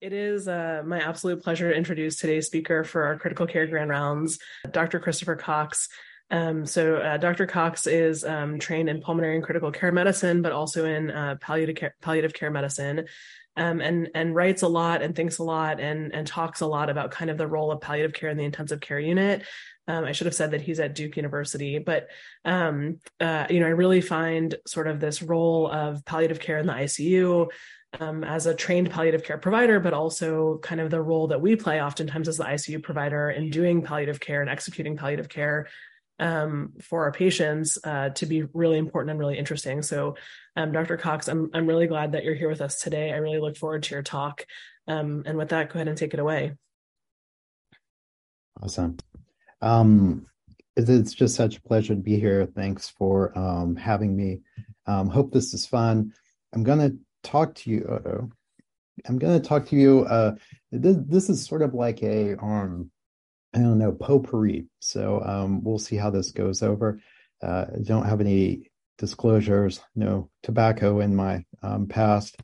It is uh, my absolute pleasure to introduce today's speaker for our critical care grand rounds, Dr. Christopher Cox. Um, so, uh, Dr. Cox is um, trained in pulmonary and critical care medicine, but also in uh, palliative care, palliative care medicine, um, and and writes a lot and thinks a lot and and talks a lot about kind of the role of palliative care in the intensive care unit. Um, I should have said that he's at Duke University, but um, uh, you know, I really find sort of this role of palliative care in the ICU um, as a trained palliative care provider, but also kind of the role that we play oftentimes as the ICU provider in doing palliative care and executing palliative care um, for our patients uh, to be really important and really interesting. So, um, Dr. Cox, I'm I'm really glad that you're here with us today. I really look forward to your talk. Um, and with that, go ahead and take it away. Awesome. Um, it's just such a pleasure to be here. Thanks for um, having me. Hope this is fun. I'm going to talk to you. I'm going to talk to you. Uh, this, this is sort of like a, um, I don't know, potpourri. So um, we'll see how this goes over. Uh, don't have any disclosures, no tobacco in my um, past.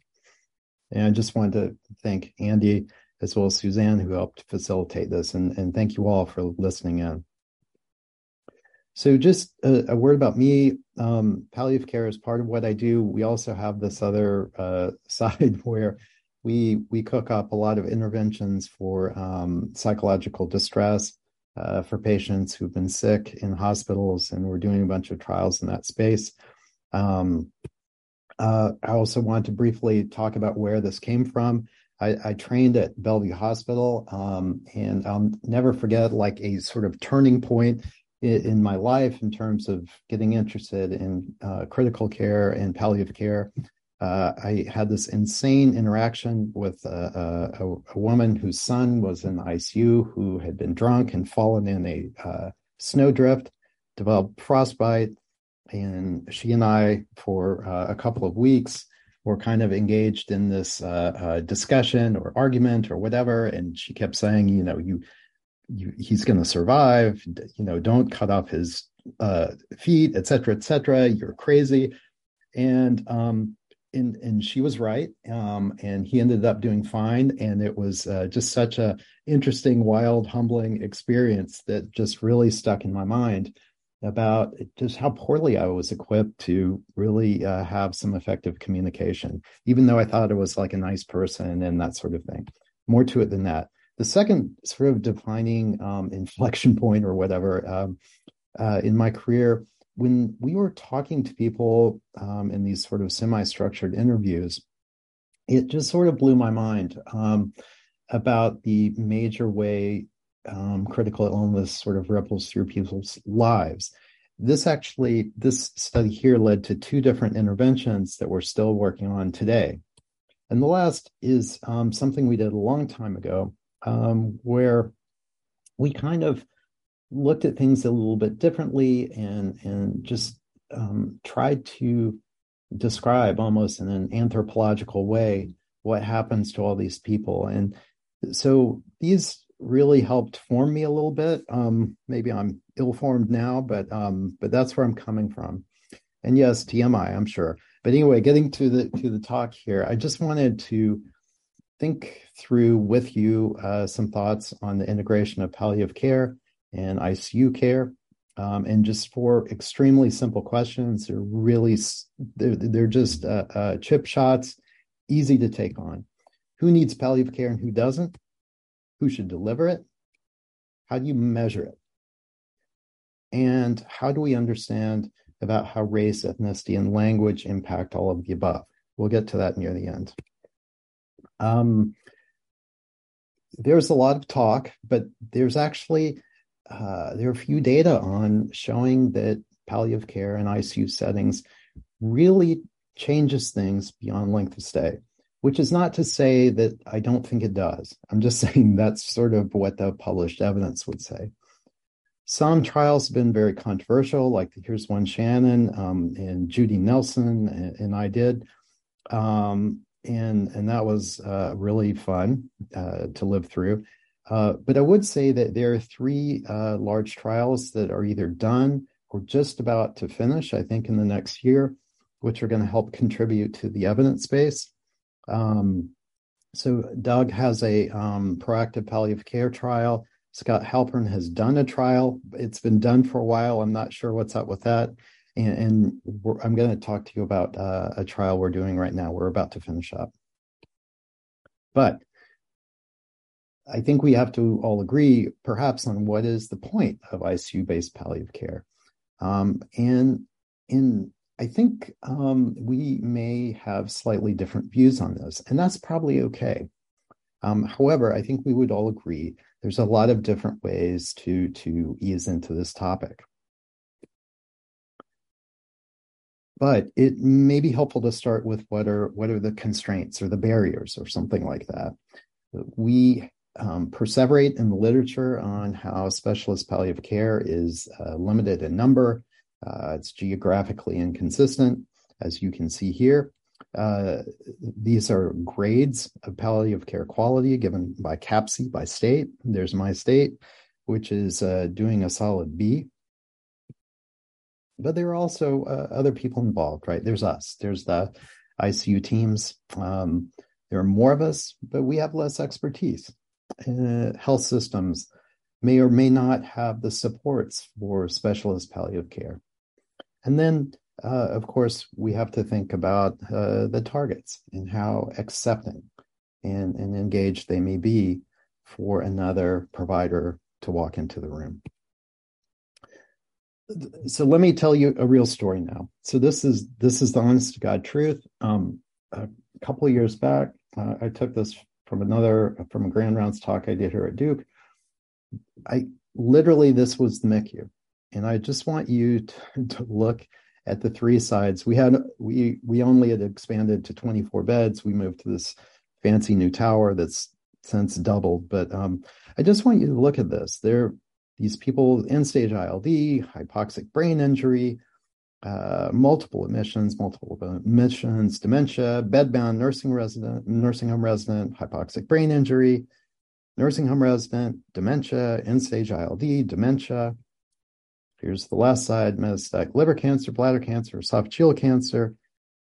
And I just wanted to thank Andy as well as Suzanne who helped facilitate this. And, and thank you all for listening in. So, just a, a word about me. Um, palliative care is part of what I do. We also have this other uh, side where we we cook up a lot of interventions for um, psychological distress uh, for patients who've been sick in hospitals, and we're doing a bunch of trials in that space. Um, uh, I also want to briefly talk about where this came from. I, I trained at Bellevue Hospital, um, and I'll never forget like a sort of turning point in my life in terms of getting interested in uh, critical care and palliative care. Uh, I had this insane interaction with a, a, a, woman whose son was in ICU who had been drunk and fallen in a uh, snowdrift, developed frostbite. And she and I, for uh, a couple of weeks, were kind of engaged in this uh, uh, discussion or argument or whatever. And she kept saying, you know, you you, he's going to survive. You know, don't cut off his uh, feet, et cetera, et cetera. You're crazy. And, um, and, and she was right. Um, and he ended up doing fine. And it was uh, just such a interesting, wild, humbling experience that just really stuck in my mind about just how poorly I was equipped to really uh, have some effective communication, even though I thought it was like a nice person and that sort of thing. More to it than that. The second sort of defining um, inflection point or whatever um, uh, in my career, when we were talking to people um, in these sort of semi structured interviews, it just sort of blew my mind um, about the major way um, critical illness sort of ripples through people's lives. This actually, this study here led to two different interventions that we're still working on today. And the last is um, something we did a long time ago um, where we kind of looked at things a little bit differently and and just um, tried to describe almost in an anthropological way what happens to all these people. And so these really helped form me a little bit. Um, maybe i'm ill-formed now but um, but that's where i'm coming from. And yes tmi i'm sure. But anyway getting to the to the talk here i just wanted to think through with you uh, some thoughts on the integration of palliative care and ICU care. Um, and just four extremely simple questions. They're really, they're, they're just uh, uh, chip shots, easy to take on. Who needs palliative care and who doesn't? Who should deliver it? How do you measure it? And how do we understand about how race, ethnicity, and language impact all of the above? We'll get to that near the end. Um, there's a lot of talk, but there's actually uh, there are a few data on showing that palliative care and ICU settings really changes things beyond length of stay. Which is not to say that I don't think it does. I'm just saying that's sort of what the published evidence would say. Some trials have been very controversial, like here's one Shannon um, and Judy Nelson and, and I did. Um, and and that was uh, really fun uh, to live through. Uh, but I would say that there are three uh, large trials that are either done or just about to finish. I think in the next year, which are going to help contribute to the evidence base. Um, So Doug has a um, proactive palliative care trial. Scott Halpern has done a trial. It's been done for a while. I'm not sure what's up with that. And, and I'm going to talk to you about uh, a trial we're doing right now. We're about to finish up. But I think we have to all agree, perhaps, on what is the point of ICU based palliative care. Um, and in I think um, we may have slightly different views on this, and that's probably okay. Um, however, I think we would all agree there's a lot of different ways to to ease into this topic. But it may be helpful to start with what are what are the constraints or the barriers or something like that. We um, perseverate in the literature on how specialist palliative care is uh, limited in number uh, it's geographically inconsistent, as you can see here. Uh, these are grades of palliative care quality given by CAPC by state. There's my state, which is uh, doing a solid B. But there are also uh, other people involved, right? There's us, there's the ICU teams. Um, there are more of us, but we have less expertise. Uh, health systems may or may not have the supports for specialist palliative care. And then, uh, of course, we have to think about uh, the targets and how accepting and, and engaged they may be for another provider to walk into the room. So let me tell you a real story now. So this is this is the honest to God truth. Um, a couple of years back, uh, I took this from another from a grand rounds talk I did here at Duke. I literally this was the MICU and I just want you to, to, look at the three sides. We had we we only had expanded to 24 beds. We moved to this fancy new tower that's since doubled. But um, I just want you to look at this. There, these people end stage ILD, hypoxic brain injury, uh, multiple admissions, multiple admissions, dementia, bedbound nursing resident, nursing home resident, hypoxic brain injury, nursing home resident, dementia, end stage ILD, dementia, Here's the last side metastatic liver cancer, bladder cancer, esophageal cancer,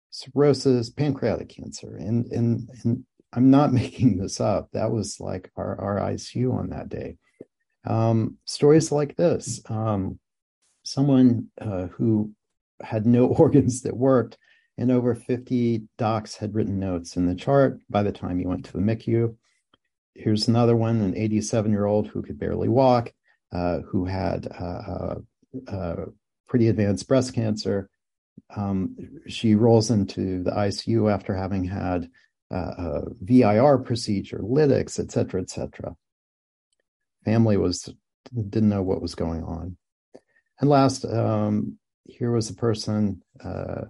cirrhosis, pancreatic cancer. And, and, and I'm not making this up. That was like our, our ICU on that day. Um, stories like this um, someone uh, who had no organs that worked, and over 50 docs had written notes in the chart by the time he went to the MICU. Here's another one an 87 year old who could barely walk, uh, who had uh, uh uh, pretty advanced breast cancer. Um, she rolls into the ICU after having had uh, a VIR procedure, lytics, et cetera, et cetera. Family was didn't know what was going on. And last, um, here was a person uh,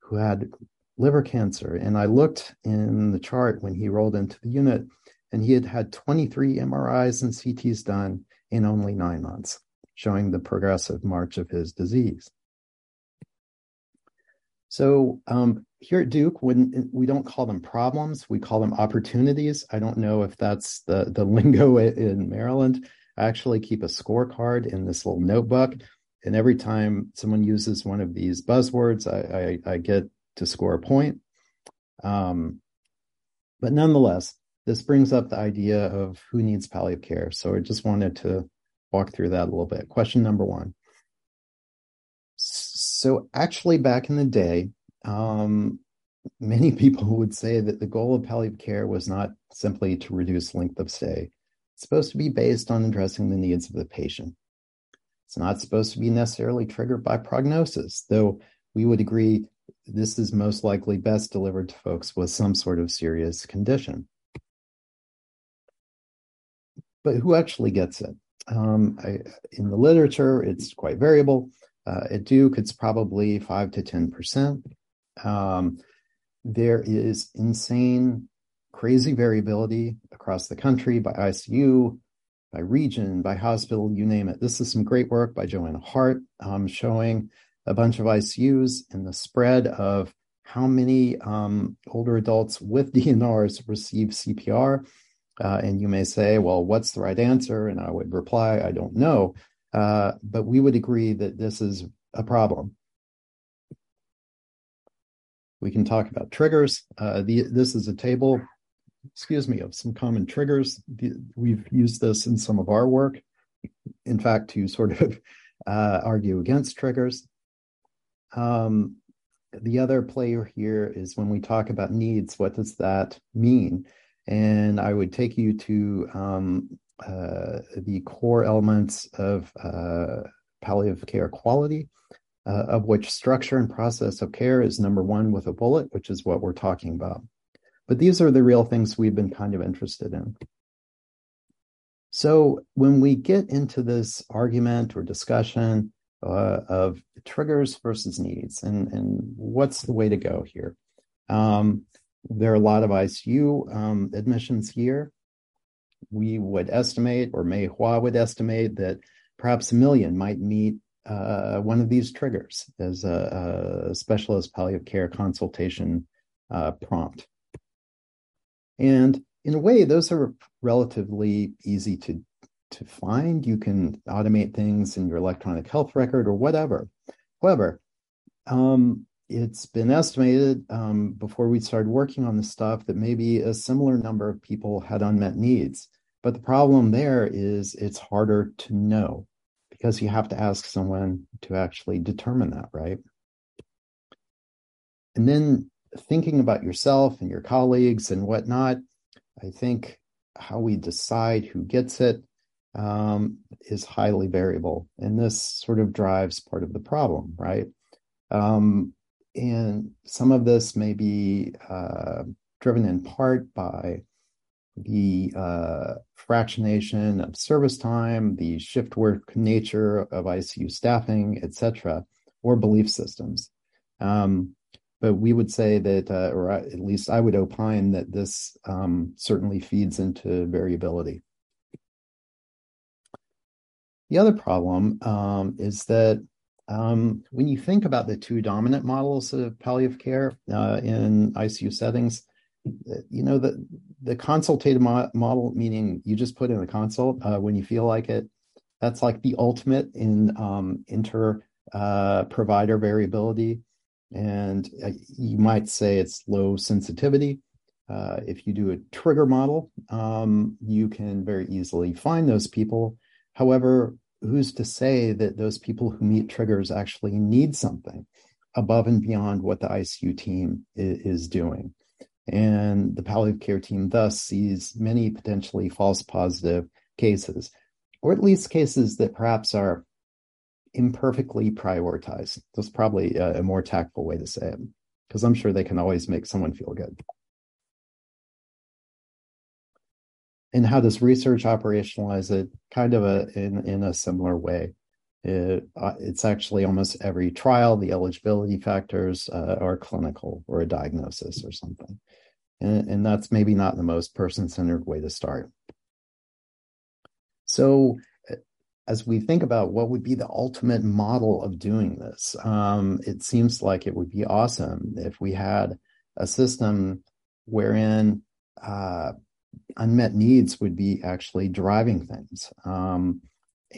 who had liver cancer, and I looked in the chart when he rolled into the unit, and he had had 23 MRIs and CTs done in only nine months showing the progressive march of his disease. So um, here at Duke, when we don't call them problems, we call them opportunities. I don't know if that's the the lingo in Maryland. I actually keep a scorecard in this little notebook, and every time someone uses one of these buzzwords, I, I, I get to score a point. Um, but nonetheless, this brings up the idea of who needs palliative care. So I just wanted to walk through that a little bit. Question number one. So, actually, back in the day, um, many people would say that the goal of palliative care was not simply to reduce length of stay. It's supposed to be based on addressing the needs of the patient. It's not supposed to be necessarily triggered by prognosis, though we would agree this is most likely best delivered to folks with some sort of serious condition. But who actually gets it? Um, I, in the literature, it's quite variable. Uh, at Duke, it's probably five to ten percent. Um, there is insane, crazy variability across the country by ICU, by region, by hospital, you name it. This is some great work by Joanna Hart um, showing a bunch of ICUs and the spread of how many um, older adults with DNRs receive CPR uh, and you may say, well, what's the right answer? And I would reply, I don't know. Uh, but we would agree that this is a problem. We can talk about triggers. Uh, the, this is a table excuse me, of some common triggers. We've used this in some of our work, in fact, to sort of uh, argue against triggers. Um, the other player here is when we talk about needs, what does that mean? And I would take you to um, uh, the core elements of uh, palliative care quality, uh, of which structure and process of care is number one with a bullet, which is what we're talking about. But these are the real things we've been kind of interested in. So when we get into this argument or discussion uh, of triggers versus needs and, and what's the way to go here, um, there are a lot of ICU um, admissions here. We would estimate, or May Hua would estimate, that perhaps a million might meet uh, one of these triggers as a, a specialist palliative care consultation uh, prompt. And in a way, those are relatively easy to to find. You can automate things in your electronic health record or whatever. However, um, it's been estimated um, before we started working on this stuff that maybe a similar number of people had unmet needs. But the problem there is it's harder to know because you have to ask someone to actually determine that, right? And then thinking about yourself and your colleagues and whatnot, I think how we decide who gets it um, is highly variable. And this sort of drives part of the problem, right? Um, and some of this may be uh, driven in part by the uh, fractionation of service time, the shift work nature of ICU staffing, etc., or belief systems. Um, but we would say that, uh, or at least I would opine that this um, certainly feeds into variability. The other problem um, is that um, when you think about the two dominant models of palliative care uh, in ICU settings, you know the the consultative mo- model, meaning you just put in a consult uh, when you feel like it. That's like the ultimate in um, inter uh, provider variability, and uh, you might say it's low sensitivity. Uh, if you do a trigger model, um, you can very easily find those people. However, who's to say that those people who meet triggers actually need something above and beyond what the ICU team is, is doing? And the palliative care team thus sees many potentially false positive cases, or at least cases that perhaps are imperfectly prioritized. That's probably a, a more tactful way to say it, because I'm sure they can always make someone feel good. and how does research operationalize it? Kind of a in in a similar way. It, uh, it's actually almost every trial. The eligibility factors uh, are clinical or a diagnosis or something, and, and that's maybe not the most person centered way to start. So, uh, as we think about what would be the ultimate model of doing this, um, it seems like it would be awesome if we had a system wherein uh, unmet needs would be actually driving things. Um,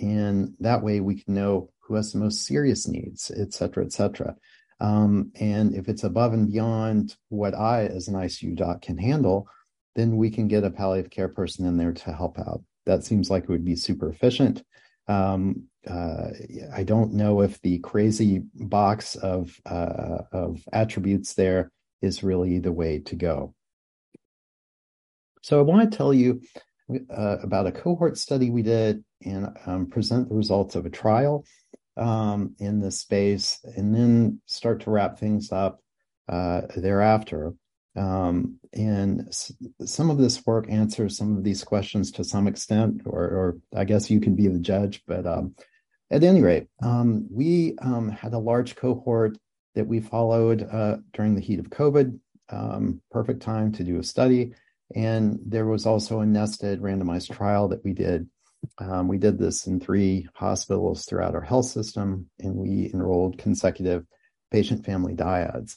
and that way we can know who has the most serious needs, et cetera, et cetera. Um, and if it's above and beyond what I, as an ICU doc, can handle, then we can get a palliative care person in there to help out. That seems like it would be super efficient. Um, uh, I don't know if the crazy box of uh, of attributes there is really the way to go. So I want to tell you uh, about a cohort study we did and um, present the results of a trial um, in this space, and then start to wrap things up uh, thereafter. Um, and s- some of this work answers some of these questions to some extent, or, or I guess you can be the judge. But um, at any rate, um, we um, had a large cohort that we followed uh, during the heat of COVID. perfect time to do a study and there was also a nested randomized trial that we did. Um, we did this in three hospitals throughout our health system, and we enrolled consecutive patient family dyads.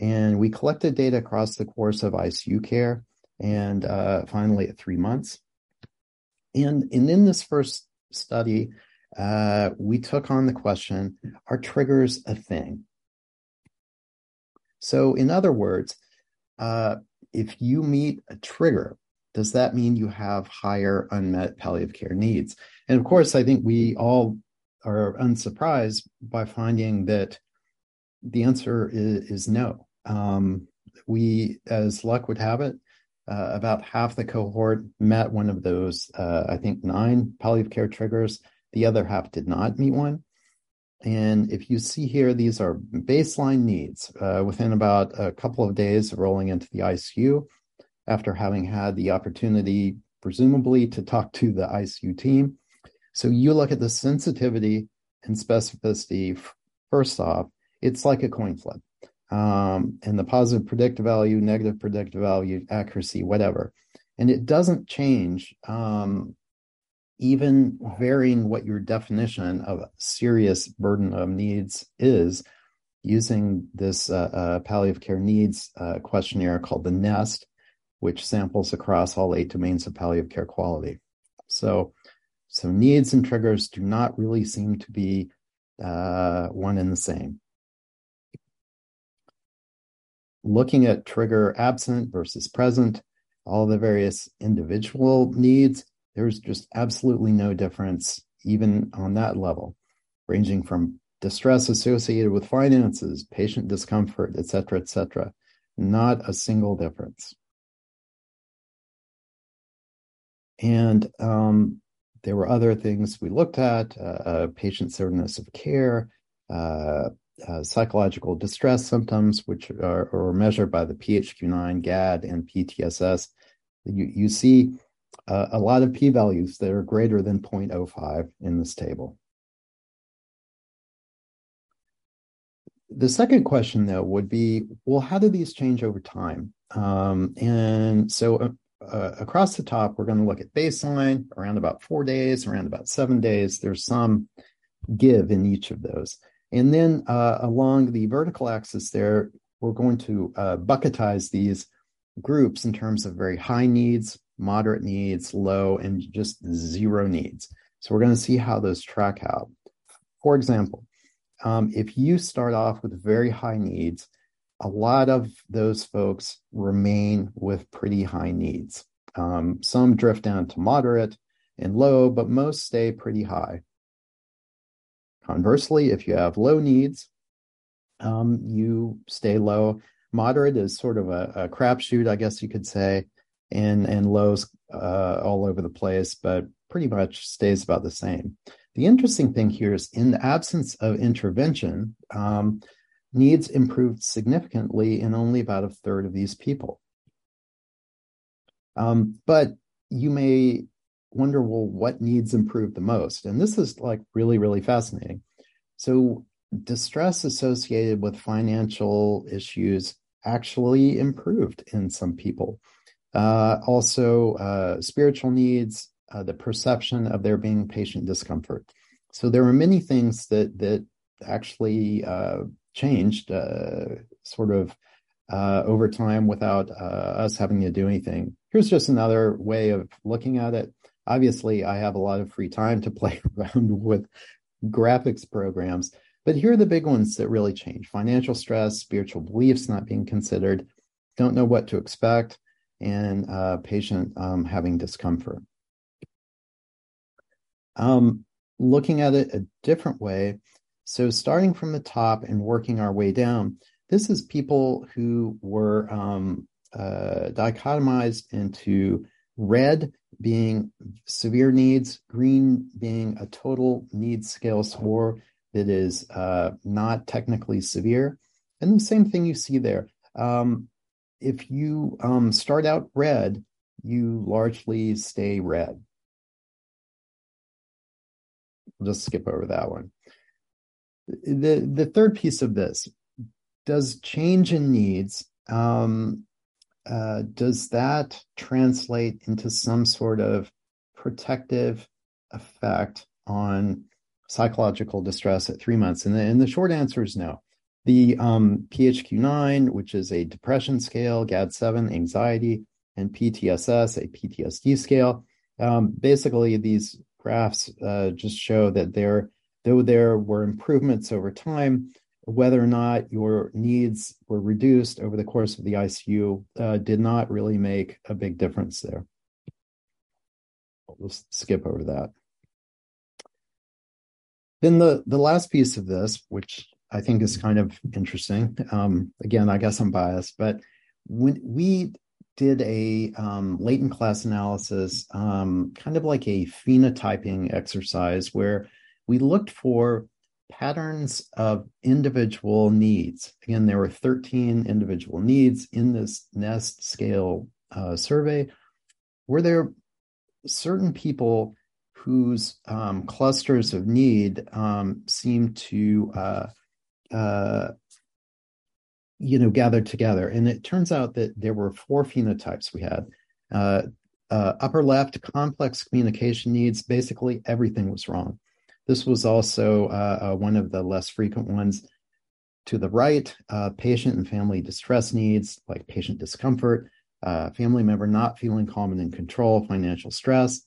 And we collected data across the course of ICU care and uh, finally at three months. And, and in this first study, uh, we took on the question are triggers a thing? So, in other words, uh, if you meet a trigger, does that mean you have higher unmet palliative care needs? And of course, I think we all are unsurprised by finding that the answer is, is no. Um, we, as luck would have it, uh, about half the cohort met one of those, uh, I think, nine palliative care triggers. The other half did not meet one. And if you see here, these are baseline needs uh, within about a couple of days of rolling into the ICU after having had the opportunity, presumably, to talk to the ICU team. So you look at the sensitivity and specificity. First off, it's like a coin flip. Um, and the positive predictive value, negative predictive value, accuracy, whatever. And it doesn't change um, even varying what your definition of serious burden of needs is using this uh, uh, palliative care needs uh, questionnaire called the NEST, which samples across all eight domains of palliative care quality. So, so needs and triggers do not really seem to be uh, one and the same. Looking at trigger absent versus present, all the various individual needs, there's just absolutely no difference, even on that level, ranging from distress associated with finances, patient discomfort, et cetera, et cetera. Not a single difference. And um, there were other things we looked at uh, uh, patient centeredness of care, uh, uh, psychological distress symptoms, which are, are, measured by the PHQ9, GAD, and PTSS. You, you see uh, a lot of p-values that are greater than 0.05 in this table. The second question, though, would be, well, how do these change over time? Um, and so uh, across the top, we're going to look at baseline around about four days, around about seven days. There's some give in each of those. And then uh, along the vertical axis there, we're going to uh, bucketize these groups in terms of very high needs, moderate needs, low, and just zero needs. So we're going to see how those track out. For example, um, if you start off with very high needs, a lot of those folks remain with pretty high needs. Um, some drift down to moderate and low, but most stay pretty high. Conversely, if you have low needs, um, you stay low. Moderate is sort of a, a crapshoot, I guess you could say and and lows uh, all over the place, but pretty much stays about the same. The interesting thing here is in the absence of intervention, um, needs improved significantly in only about a third of these people. Um, but you may wonder, well, what needs improved the most? And this is like really, really fascinating. So, distress associated with financial issues actually improved in some people. Uh, also, uh, spiritual needs, uh, the perception of there being patient discomfort. So there were many things that that actually uh, changed, uh, sort of uh, over time, without us having to do anything. Here's just another way of looking at it. Obviously, I have a lot of free time to play around with graphics programs, but here are the big ones that really change: financial stress, spiritual beliefs not being considered, don't know what to expect and a patient um, having discomfort. Um, looking at it a different way, so starting from the top and working our way down, this is people who were um, uh, dichotomized into red being severe needs, green being a total needs scale score that is uh, not technically severe. And the same thing you see there. Um, if you um, start out red, you largely stay red. I'll just skip over that one. The the third piece of this does change in needs. Um, uh, does that translate into some sort of protective effect on psychological distress at three months? And the, and the short answer is no. The um, PHQ-9, which is a depression scale, GAD-7, anxiety, and PTSS, a PTSD scale. Um, basically, these graphs uh, just show that there, though there were improvements over time, whether or not your needs were reduced over the course of the ICU uh, did not really make a big difference there. We'll skip over that. Then the, the last piece of this, which I think is kind of interesting. Um, again, I guess I'm biased, but when we did a um, latent class analysis, um, kind of like a phenotyping exercise where we looked for patterns of individual needs. Again, there were 13 individual needs in this NEST scale uh, survey. Were there certain people whose um, clusters of need um, seem to uh, uh, you know gather together and it turns out that there were four phenotypes we had uh, uh, upper left complex communication needs basically everything was wrong this was also uh, uh, one of the less frequent ones to the right uh, patient and family distress needs like patient discomfort family member not feeling calm and in control financial stress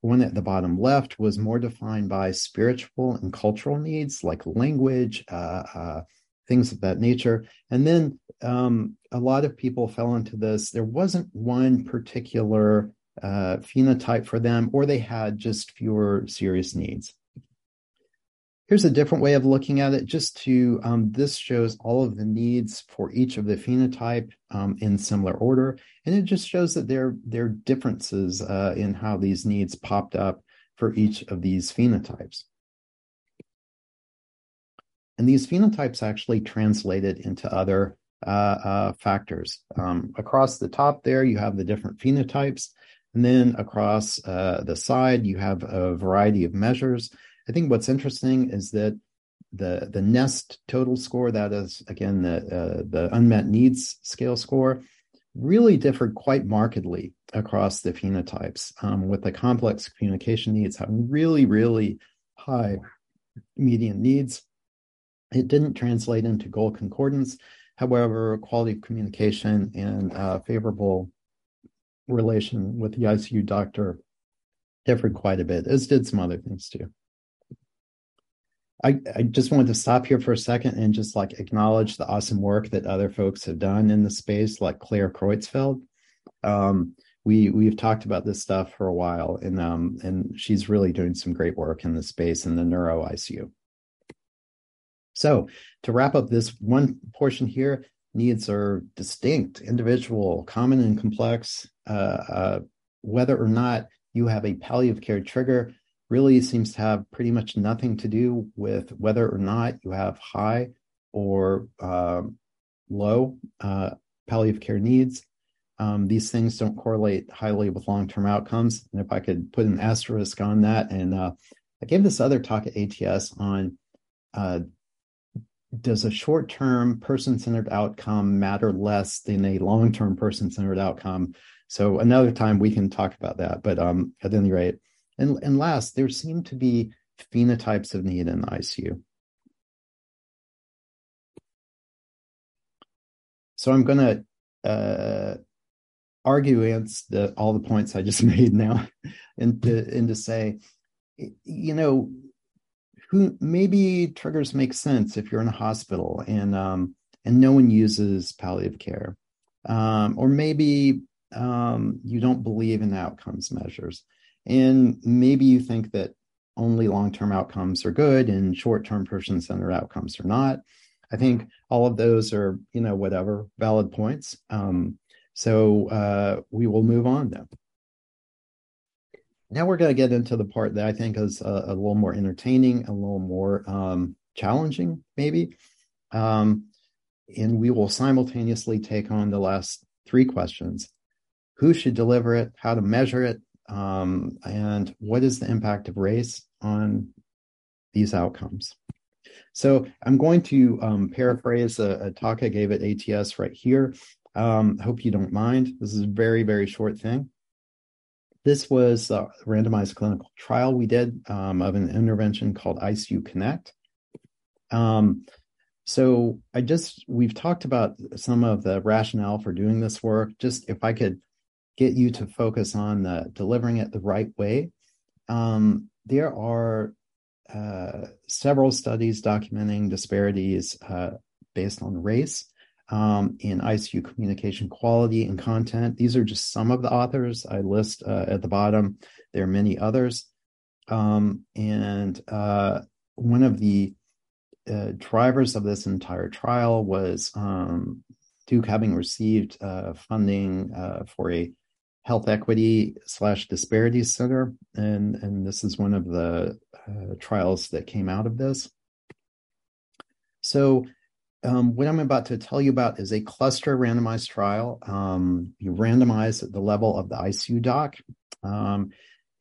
one at the bottom left was more defined by spiritual and cultural needs like language, uh, uh, things of that nature. And then um, a lot of people fell into this. There wasn't one particular uh, phenotype for them, or they had just fewer serious needs. Here's a different way of looking at it. Just to um, this shows all of the needs for each of the phenotype um, in similar order, and it just shows that there there are differences uh, in how these needs popped up for each of these phenotypes. And these phenotypes actually translated into other uh, uh, factors. Um, across the top there, you have the different phenotypes. And then across uh, the side, you have a variety of measures. I think what's interesting is that the the nest total score that is again the uh, the unmet needs scale score really differed quite markedly across the phenotypes um, with the complex communication needs having really really high median needs. It didn't translate into goal concordance. However quality of communication and uh, favorable relation with the icu doctor differed quite a bit as did some other things too I, I just wanted to stop here for a second and just like acknowledge the awesome work that other folks have done in the space, like Claire Creutzfeldt. Um, we we've talked about this stuff for a while, and um, and she's really doing some great work in the space in the neuro ICU. So to wrap up this one portion here, needs are distinct, individual, common, and complex. Uh, uh, whether or not you have a palliative care trigger really seems to have pretty much nothing to do with whether or not you have high or um, low uh, palliative care needs. Um, these things don't correlate highly with long term outcomes. And if I could put an asterisk on that, and uh, I gave this other talk at ATS on uh, does a short term person centered outcome matter less than a long term person centered outcome? So another time we can talk about that. But um, at any rate, and, and last, there seem to be phenotypes of need in the ICU. So I'm going to uh, argue against the, all the points I just made now, and to, and to say, you know, who maybe triggers make sense if you're in a hospital and um, and no one uses palliative care, um, or maybe um, you don't believe in outcomes measures. And maybe you think that only long term outcomes are good and short term person centered outcomes are not. I think all of those are, you know, whatever valid points. Um, so uh, we will move on now. Now we're going to get into the part that I think is a, a little more entertaining, a little more um, challenging, maybe. Um, and we will simultaneously take on the last three questions who should deliver it, how to measure it, um, and what is the impact of race on these outcomes. So I'm going to um, paraphrase a, a, talk I gave at ATS right here. Um, hope you don't mind. This is a very, very short thing. This was a randomized clinical trial we did um, of an intervention called ICU Connect. Um, so I just, we've talked about some of the rationale for doing this work. Just if I could get you to focus on the delivering it the right way. Um, there are uh, several studies documenting disparities uh, based on race um, in ICU communication quality and content. These are just some of the authors I list uh, at the bottom. There are many others. Um, and uh, one of the uh, drivers of this entire trial was um, Duke having received uh, funding for a health equity slash disparities center, and and this is one of the uh, trials that came out of this. So um, what I'm about to tell you about is a cluster randomized trial. Um, you randomize at the level of the ICU doc. Um,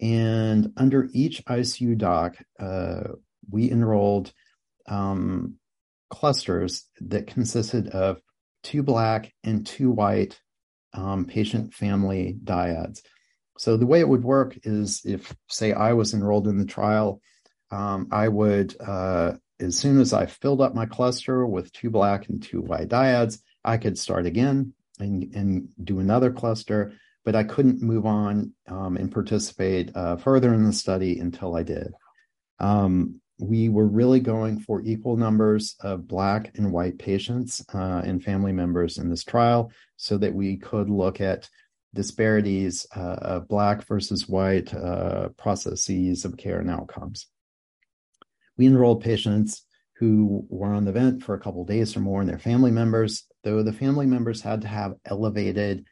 and under each ICU doc, uh, we enrolled um, clusters that consisted of two black and two white um, patient family dyads. So the way it would work is if, say, I was enrolled in the trial, um, I would uh, as soon as I filled up my cluster with two black and two white dyads, I could start again and, and do another cluster, but I couldn't move on um, and participate uh, further in the study until I did. Um, we were really going for equal numbers of black and white patients uh, and family members in this trial so that we could look at disparities uh, of black versus white uh, processes of care and outcomes we enrolled patients who were on the vent for a couple days or more and their family members, though the family members had to have elevated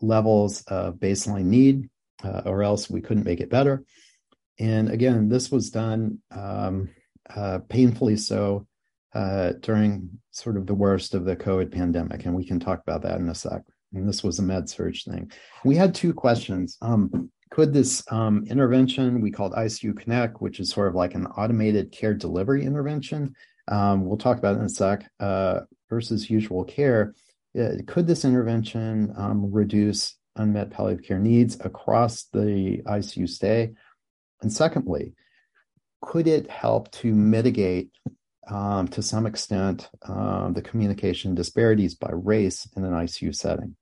levels of baseline need, uh, or else we couldn't make it better. And again, this was done um, uh, painfully so uh, during sort of the worst of the COVID pandemic. And we can talk about that in a sec. And this was a med surg thing. We had two questions. Um, could this um, intervention we called ICU Connect, which is sort of like an automated care delivery intervention, um, we'll talk about in a sec, uh, versus usual care, uh, could this intervention um, reduce unmet palliative care needs across the ICU stay? And secondly, could it help to mitigate um, to some extent um, the communication disparities by race in an ICU setting?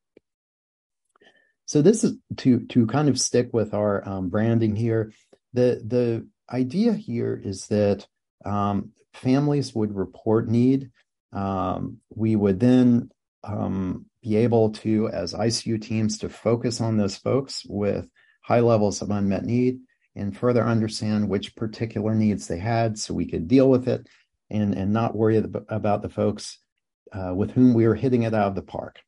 So this is to to kind of stick with our um, branding here. The the idea here is that um, families would report need. Um, we would then um, be able to, as ICU teams, to focus on those folks with high levels of unmet need and further understand which particular needs they had, so we could deal with it and and not worry about the folks uh, with whom we were hitting it out of the park.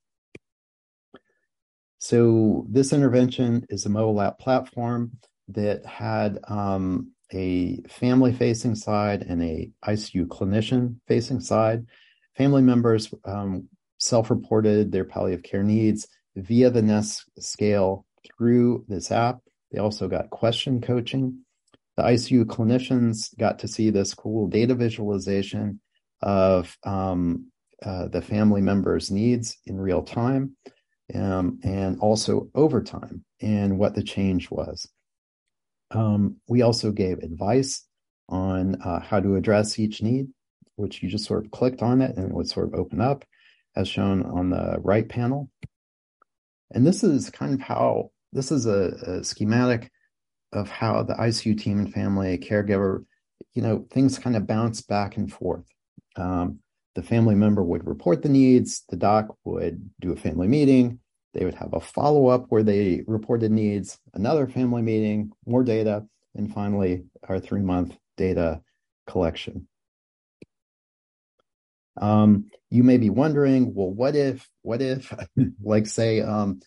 So this intervention is a mobile app platform that had um, a family facing side and a ICU clinician facing side. Family members um, self-reported their palliative care needs via the NEST scale through this app. They also got question coaching. The ICU clinicians got to see this cool data visualization of um, uh, the family members' needs in real time um, and also over time and what the change was. Um, we also gave advice on uh, how to address each need, which you just sort of clicked on it and it would sort of open up as shown on the right panel. And this is kind of how this is a, a schematic of how the ICU team and family caregiver, you know, things kind of bounce back and forth. Um, the family member would report the needs, the doc would do a family meeting, they would have a follow up where they reported needs, another family meeting, more data, and finally our three month data collection. Um, you may be wondering, well, what if, what if, like say, um,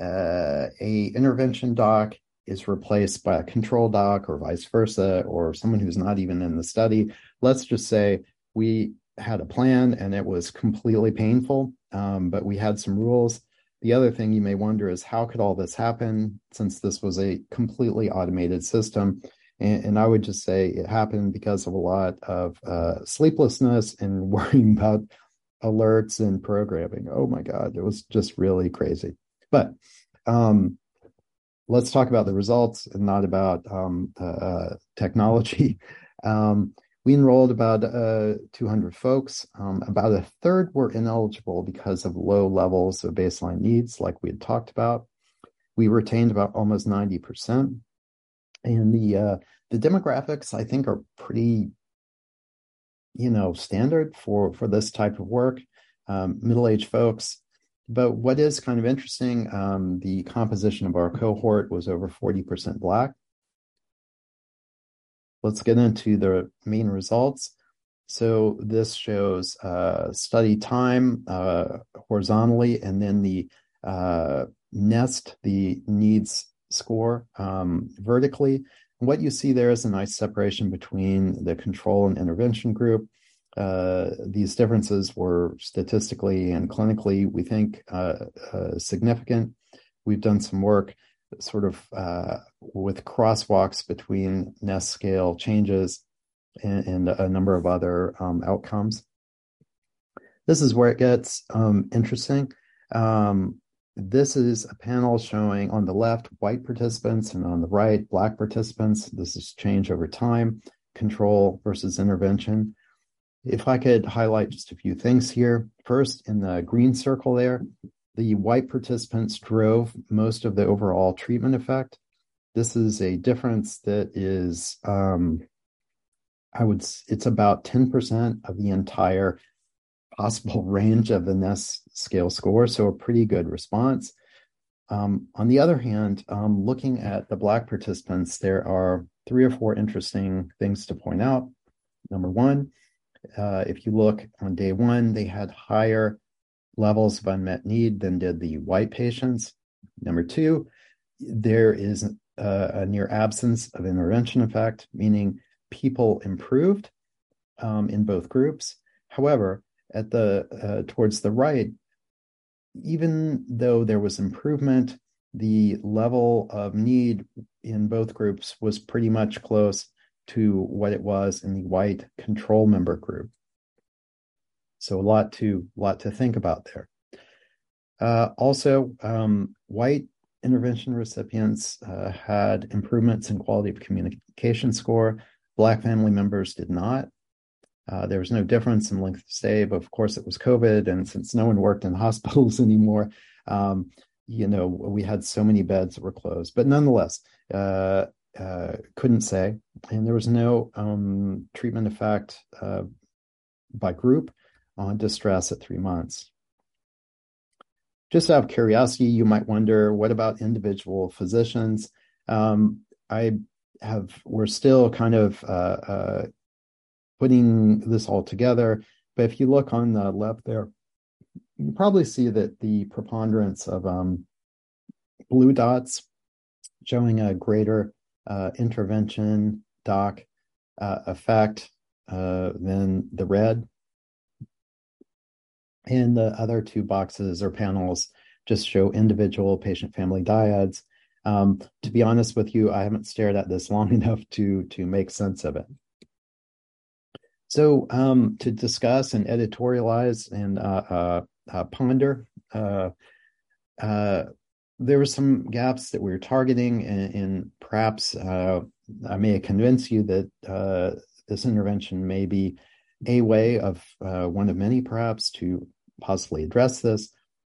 uh, a intervention doc is replaced by a control doc or vice versa, or someone who's not even in the study. Let's just say we had a plan and it was completely painful, um, but we had some rules. The other thing you may wonder is how could all this happen since this was a completely automated system? And, and I would just say it happened because of a lot of uh, sleeplessness and worrying about alerts and programming. Oh my God, it was just really crazy. But um, let's talk about the results and not about um, uh, technology. Um, we enrolled about uh, 200 folks. Um, about a third were ineligible because of low levels of baseline needs, like we had talked about. We retained about almost 90%. And the uh, the demographics, I think, are pretty, you know, standard for for this type of work. Um, middle-aged folks. But what is kind of interesting, um, the composition of our cohort was over 40% Black. Let's get into the main results. So this shows uh, study time uh, horizontally, and then the uh, nest, the needs score um, vertically. What you see there is a nice separation between the control and intervention group. Uh, these differences were statistically and clinically, we think, uh, uh, significant. We've done some work sort of uh, with crosswalks between NEST scale changes and, and a number of other um, outcomes. This is where it gets um, interesting. Um, this is a panel showing on the left white participants and on the right black participants. This is change over time, control versus intervention. If I could highlight just a few things here. First, in the green circle there, the white participants drove most of the overall treatment effect. This is a difference that is, um, I would, it's about 10% of the entire possible range of the NEST scale score, so a pretty good response. Um, on the other hand, um, looking at the Black participants, there are three or four interesting things to point out. Number one, uh, if you look on day one, they had higher levels of unmet need than did the white patients. Number two, there is a, a near absence of intervention effect, meaning people improved um, in both groups. However, at the uh, towards the right, even though there was improvement, the level of need in both groups was pretty much close to what it was in the white control member group. So a lot to lot to think about there. Uh, also, um, white intervention recipients uh, had improvements in quality of communication score. Black family members did not. Uh, there was no difference in length of stay, but of course it was COVID, and since no one worked in hospitals anymore, um, you know we had so many beds that were closed. But nonetheless, uh, uh, couldn't say, and there was no um, treatment effect uh, by group on distress at three months. Just out of curiosity, you might wonder, what about individual physicians? Um, I have, we're still kind of uh, uh, putting this all together. But if you look on the left there, you probably see that the preponderance of um, blue dots showing a greater uh, intervention doc uh, effect uh, than the red. And the other two boxes or panels just show individual patient family dyads. Um, to be honest with you, I haven't stared at this long enough to to make sense of it. So um, to discuss and editorialize and uh, uh, uh ponder, uh, uh, there were some gaps that we were targeting, and, and perhaps I may convince you that this intervention may be a way of one of many, perhaps, to possibly address this.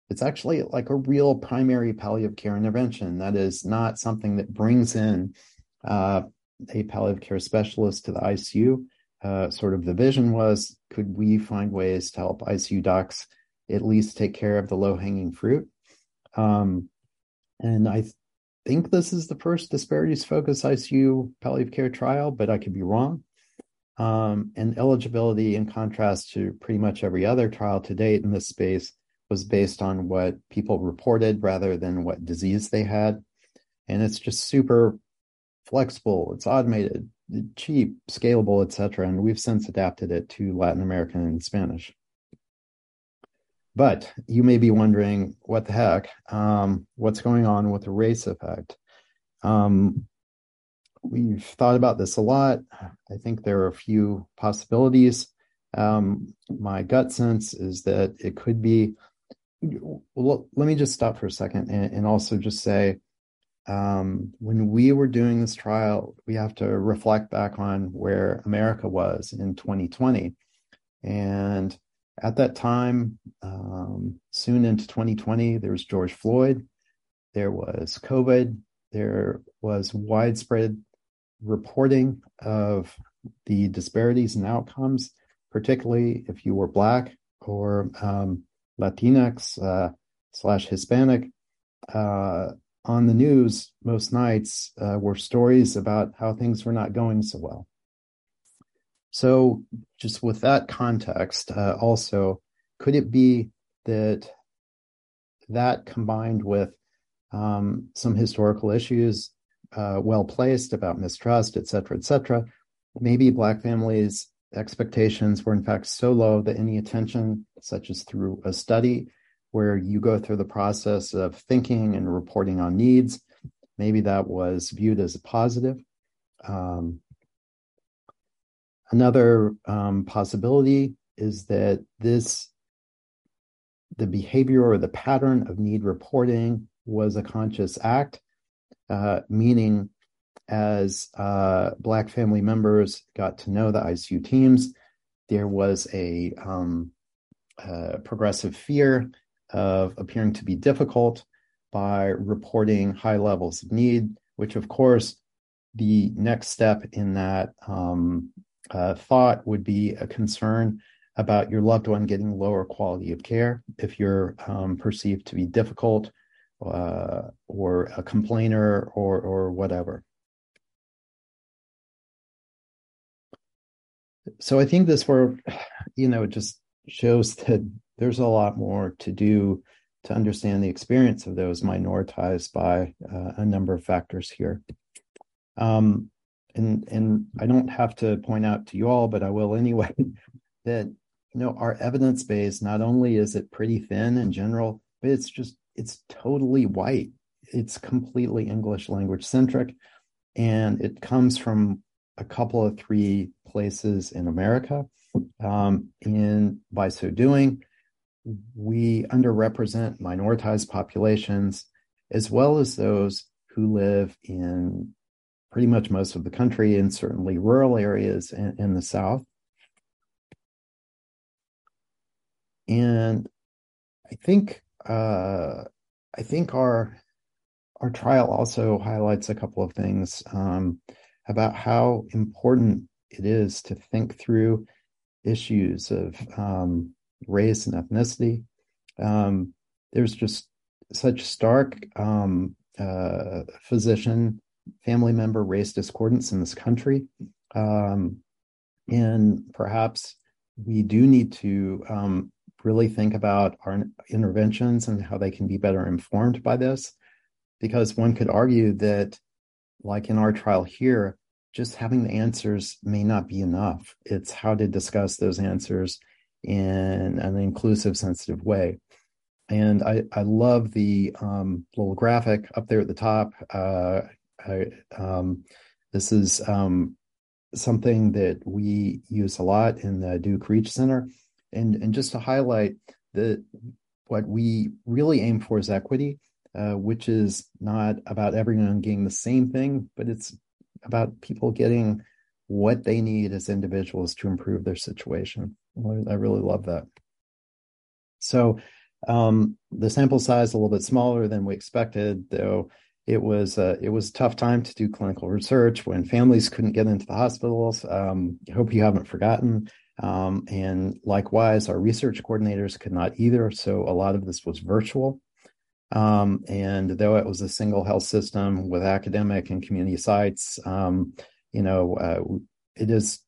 It's actually like a real primary palliative care intervention. That is not something that brings in a palliative care specialist to the ICU uh, sort of the vision was could we find ways to help ICU docs at least take care of the low hanging fruit? Um, and I th- think this is the first disparities focused ICU palliative care trial, but I could be wrong. Um, and eligibility, in contrast to pretty much every other trial to date in this space, was based on what people reported rather than what disease they had. And it's just super flexible, it's automated, cheap, scalable, etc. And we've since adapted it to Latin American and Spanish. But you may be wondering, what the heck? Um, what's going on with the race effect? Um, we've thought about this a lot. I think there are a few possibilities. Um, my gut sense is that it could be. Well, let me just stop for a second and, and also just say um, when we were doing this trial, we have to reflect back on where America was in 2020. And at that time, um, soon into 2020, there was George Floyd, there was COVID, there was widespread reporting of the disparities in outcomes, particularly if you were Black or um, Latinx uh, slash Hispanic. Uh, on the news most nights uh, were stories about how things were not going so well. So, just with that context, uh, also, could it be that that combined with um, some historical issues, uh, well placed about mistrust, et cetera, et cetera, maybe Black families' expectations were in fact so low that any attention, such as through a study where you go through the process of thinking and reporting on needs, maybe that was viewed as a positive. Um, another um, possibility is that this the behavior or the pattern of need reporting was a conscious act, uh, meaning as uh, Black family members got to know the ICU teams, there was a um, uh, progressive fear of appearing to be difficult by reporting high levels of need, which, of course, the next step in that um, uh, thought would be a concern about your loved one getting lower quality of care if you're um, perceived to be difficult uh, or a complainer or or whatever. So I think this work, you know, just shows that there's a lot more to do to understand the experience of those minoritized by uh, a number of factors here. Um, and and I don't have to point out to you all, but I will anyway, that you know our evidence base not only is it pretty thin in general but it's just it's totally white. It's completely english language centric and it comes from a couple of three places in america. Um, and by so doing we underrepresent minoritized populations as well as those who live in pretty much most of the country and certainly rural areas in, in the south and I think uh, I think our our trial also highlights a couple of things um, about how important it is to think through issues of um, race and ethnicity. Um, there's just such stark um, uh, physician family member race discordance in this country, um, and perhaps we do need to um, really think about our interventions and how they can be better informed by this. Because one could argue that, like in our trial here, just having the answers may not be enough. It's how to discuss those answers in an inclusive, sensitive way. And I, I love the um, little graphic up there at the top. Uh, I, um, this is um, something that we use a lot in the Duke Reach Center and and just to highlight that what we really aim for is equity, uh, which is not about everyone getting the same thing, but it's about people getting what they need as individuals to improve their situation. I really love that. So um, the sample size a little bit smaller than we expected, though it was uh, it was a tough time to do clinical research when families couldn't get into the hospitals. Um, I hope you haven't forgotten. Um, and likewise, our research coordinators could not either. So a lot of this was virtual. Um, and though it was a single health system with academic and community sites, um, you know, uh, it is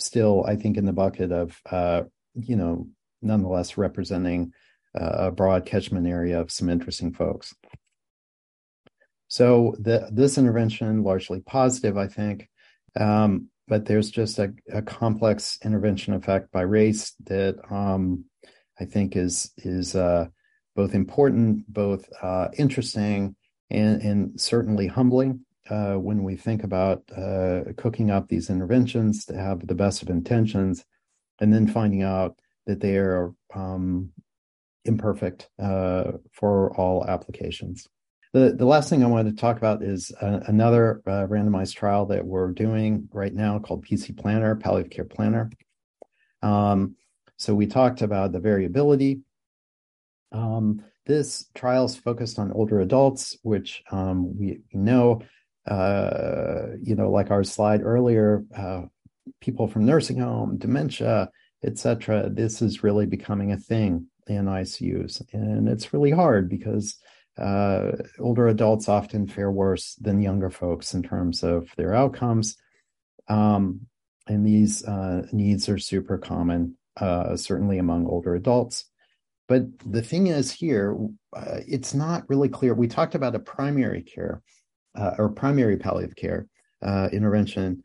still, I think, in the bucket of, uh, you know, nonetheless representing uh, a broad catchment area of some interesting folks. So the, this intervention largely positive, I think. Um, but there's just a, a complex intervention effect by race that um, I think is is uh, both important, both uh, interesting, and, and certainly humbling uh, when we think about uh, cooking up these interventions to have the best of intentions, and then finding out that they are um, imperfect uh, for all applications. The, the last thing I wanted to talk about is uh, another uh, randomized trial that we're doing right now called PC Planner, Palliative Care Planner. Um, so we talked about the variability. Um, this trial is focused on older adults, which um, we know uh, you know, like our slide earlier, uh, people from nursing home, dementia, etc. This is really becoming a thing in ICUs, and it's really hard because uh, older adults often fare worse than younger folks in terms of their outcomes. Um, and these uh, needs are super common, uh, certainly among older adults. But the thing is, here, uh, it's not really clear. We talked about a primary care uh, or primary palliative care uh, intervention.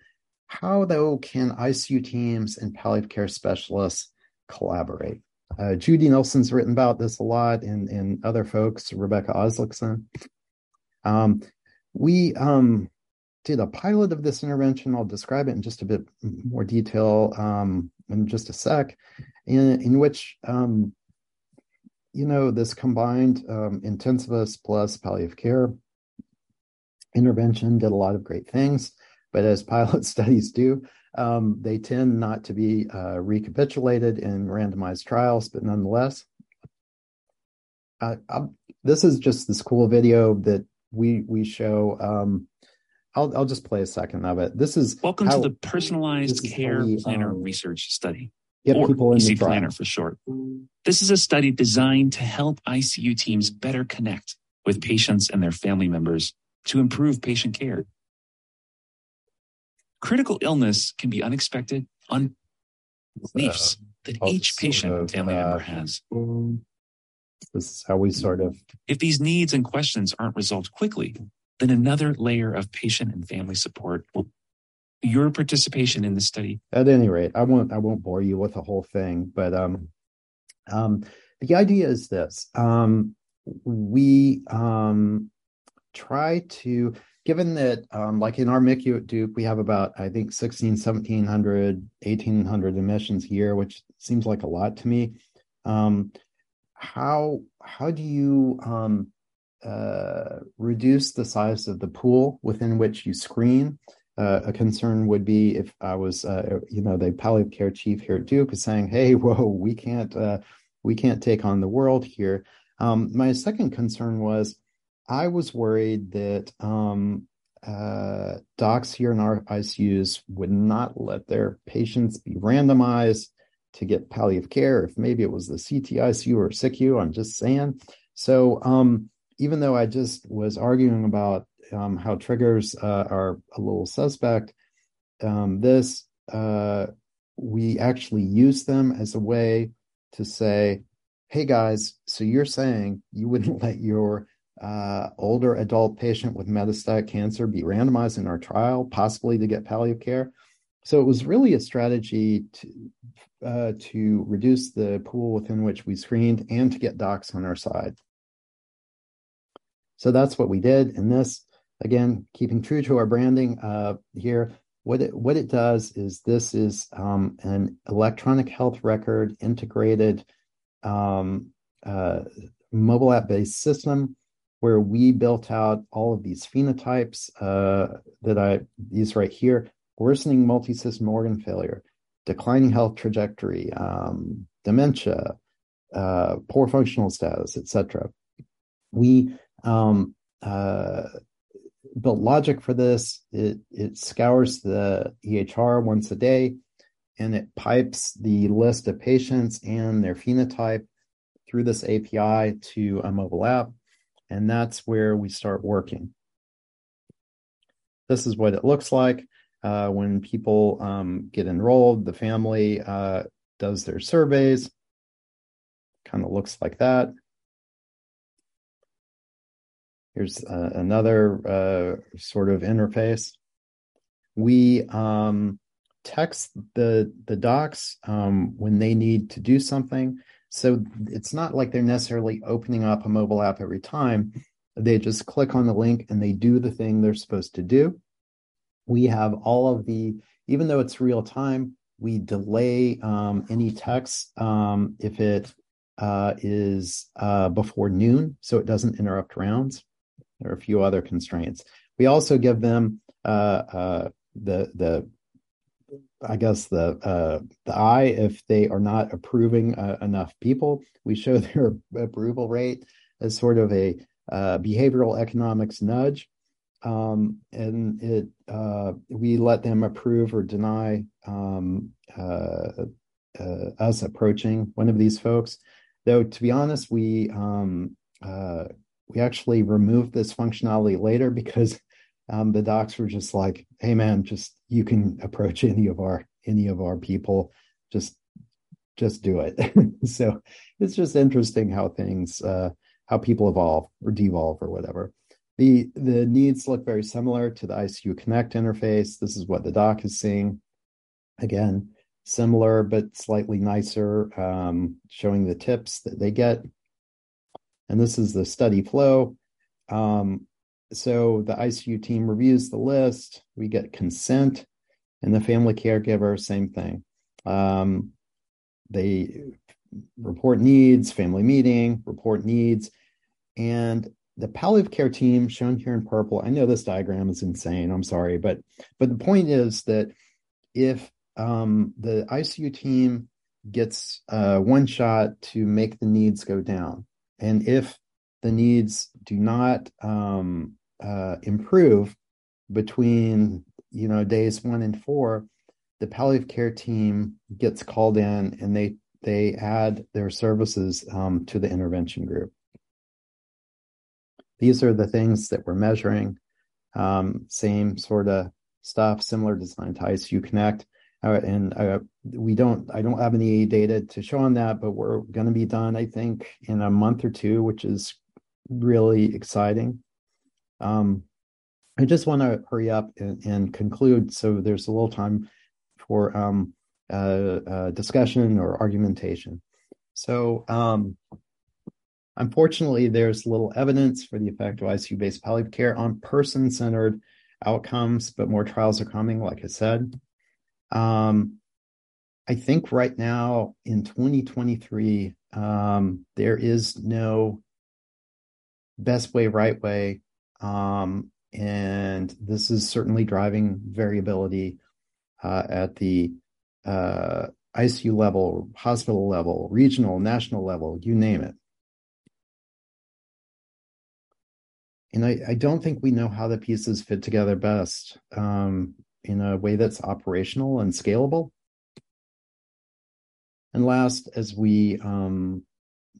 How, though, can ICU teams and palliative care specialists collaborate? Uh, Judy Nelson's written about this a lot, and, and other folks, Rebecca Aslakson. Um, we um, did a pilot of this intervention. I'll describe it in just a bit more detail um, in just a sec, in, in which, um, you know, this combined um, intensivist plus palliative care intervention did a lot of great things. But as pilot studies do, um, they tend not to be uh, recapitulated in randomized trials, but nonetheless, uh, this is just this cool video that we we show. Um, I'll I'll just play a second of it. This is welcome how, to the personalized care we, planner um, research study. Get or people in PC Planner for short. This is a study designed to help ICU teams better connect with patients and their family members to improve patient care. Critical illness can be unexpected, un beliefs uh, that each patient and family uh, member has. This is how we sort of. If these needs and questions aren't resolved quickly, then another layer of patient and family support will. Your participation in the study. At any rate, I won't. I won't bore you with the whole thing, but um, um, the idea is this: um, we um, try to given that um, like in our MICU at Duke, we have about, I think 16, 1700, 1800 admissions a year, which seems like a lot to me. Um, how, how do you um, uh, reduce the size of the pool within which you screen? Uh, a concern would be if I was, uh, you know, the palliative care chief here at Duke is saying, "Hey, whoa, we can't, uh, we can't take on the world here." Um, my second concern was I was worried that um, uh, docs here in our ICUs would not let their patients be randomized to get palliative care. If maybe it was the CTICU or SICU, I'm just saying. So um, even though I just was arguing about um, how triggers uh, are a little suspect, um, this uh, we actually use them as a way to say, "Hey guys, so you're saying you wouldn't let your uh, older adult patient with metastatic cancer be randomized in our trial, possibly to get palliative care. So it was really a strategy to uh, to reduce the pool within which we screened and to get docs on our side. So that's what we did. And this, again, keeping true to our branding uh, here, what it what it does is this is um, an electronic health record integrated um, uh, mobile app based system where we built out all of these phenotypes uh, that I these right here: worsening multisystem organ failure, declining health trajectory, um, dementia, uh, poor functional status, etc. We um, uh, built logic for this. It it scours the EHR once a day, and it pipes the list of patients and their phenotype through this API to a mobile app and that's where we start working. This is what it looks like uh, when people um, get enrolled. The family uh, does their surveys. Kind of looks like that. Here's uh, another uh, sort of interface. We um, text the the docs um, when they need to do something. So it's not like they're necessarily opening up a mobile app every time. They just click on the link and they do the thing they're supposed to do. We have all of the, even though it's real time, we delay um, any text um, if it uh, is uh, before noon, so it doesn't interrupt rounds. There are a few other constraints. We also give them uh, uh the the I guess the uh, the eye if they are not approving uh, enough people. We show their approval rate as sort of a uh, behavioral economics nudge. um, and it uh, we let them approve or deny um, uh, uh, us approaching one of these folks. Though to be honest, we um, we actually removed this functionality later because um, the docs were just like, "Hey, man, just you can approach any of our any of our people, just just do it." so it's just interesting how things uh, how people evolve or devolve or whatever. The the needs look very similar to the ICU Connect interface. This is what the doc is seeing. Again, similar but slightly nicer, um, showing the tips that they get. And this is the study flow. Um, so the ICU team reviews the list. We get consent, and the family caregiver, same thing. Um, they report needs, family meeting, report needs, and the palliative care team shown here in purple i know this diagram is insane i'm sorry but but the point is that if um, the icu team gets uh, one shot to make the needs go down and if the needs do not um, uh, improve between you know days one and four the palliative care team gets called in and they they add their services um, to the intervention group these are the things that we're measuring. Um, same sort of stuff, similar design to ICU Connect. Uh, and uh, we don't, I don't have any data to show on that, but we're going to be done, I think, in a month or two, which is really exciting. Um, I just want to hurry up and, and, conclude so there's a little time for um, uh, uh discussion or argumentation. So, um, Unfortunately, there's little evidence for the effect of ICU based palliative care on person centered outcomes, but more trials are coming, like I said. Um, I think right now in 2023, um, there is no best way, right way. Um, and this is certainly driving variability uh, at the uh, ICU level, hospital level, regional, national level, you name it. and I, I, don't think we know how the pieces fit together best um, in a way that's operational and scalable. And last, as we um,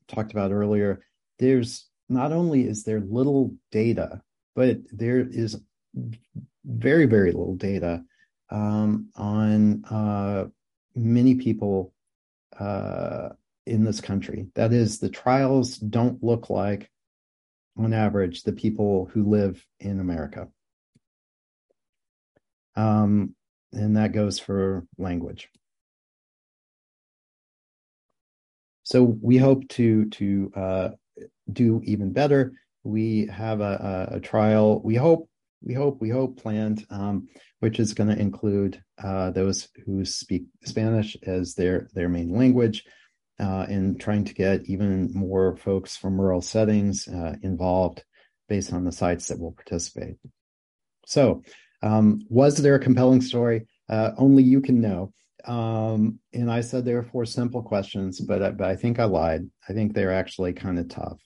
talked about earlier, there's not only is there little data, but there is very, very little data um, on uh, many people uh, in this country. That is, the trials don't look like on average, the people who live in America. Um, and that goes for language. So we hope to to uh, do even better. We have a, a, a, trial. We hope we hope we hope planned, um, which is going to include uh, those who speak Spanish as their their main language uh, in trying to get even more folks from rural settings uh, involved based on the sites that will participate. So, um, was there a compelling story? Uh, only you can know. Um, and I said there are four simple questions, but I, but I think I lied. I think they're actually kind of tough.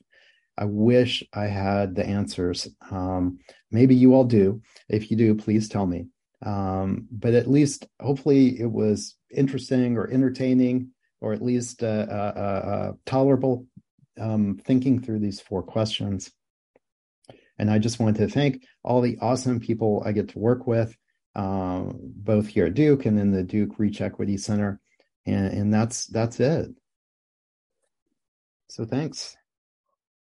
I wish I had the answers. Um, maybe you all do. If you do, please tell me. Um, but at least, hopefully, it was interesting or entertaining or at least uh, uh, uh, tolerable um, thinking through these four questions. And I just want to thank all the awesome people I get to work with, um, both here at Duke and in the Duke Reach Equity Center. And, and that's that's it. So thanks.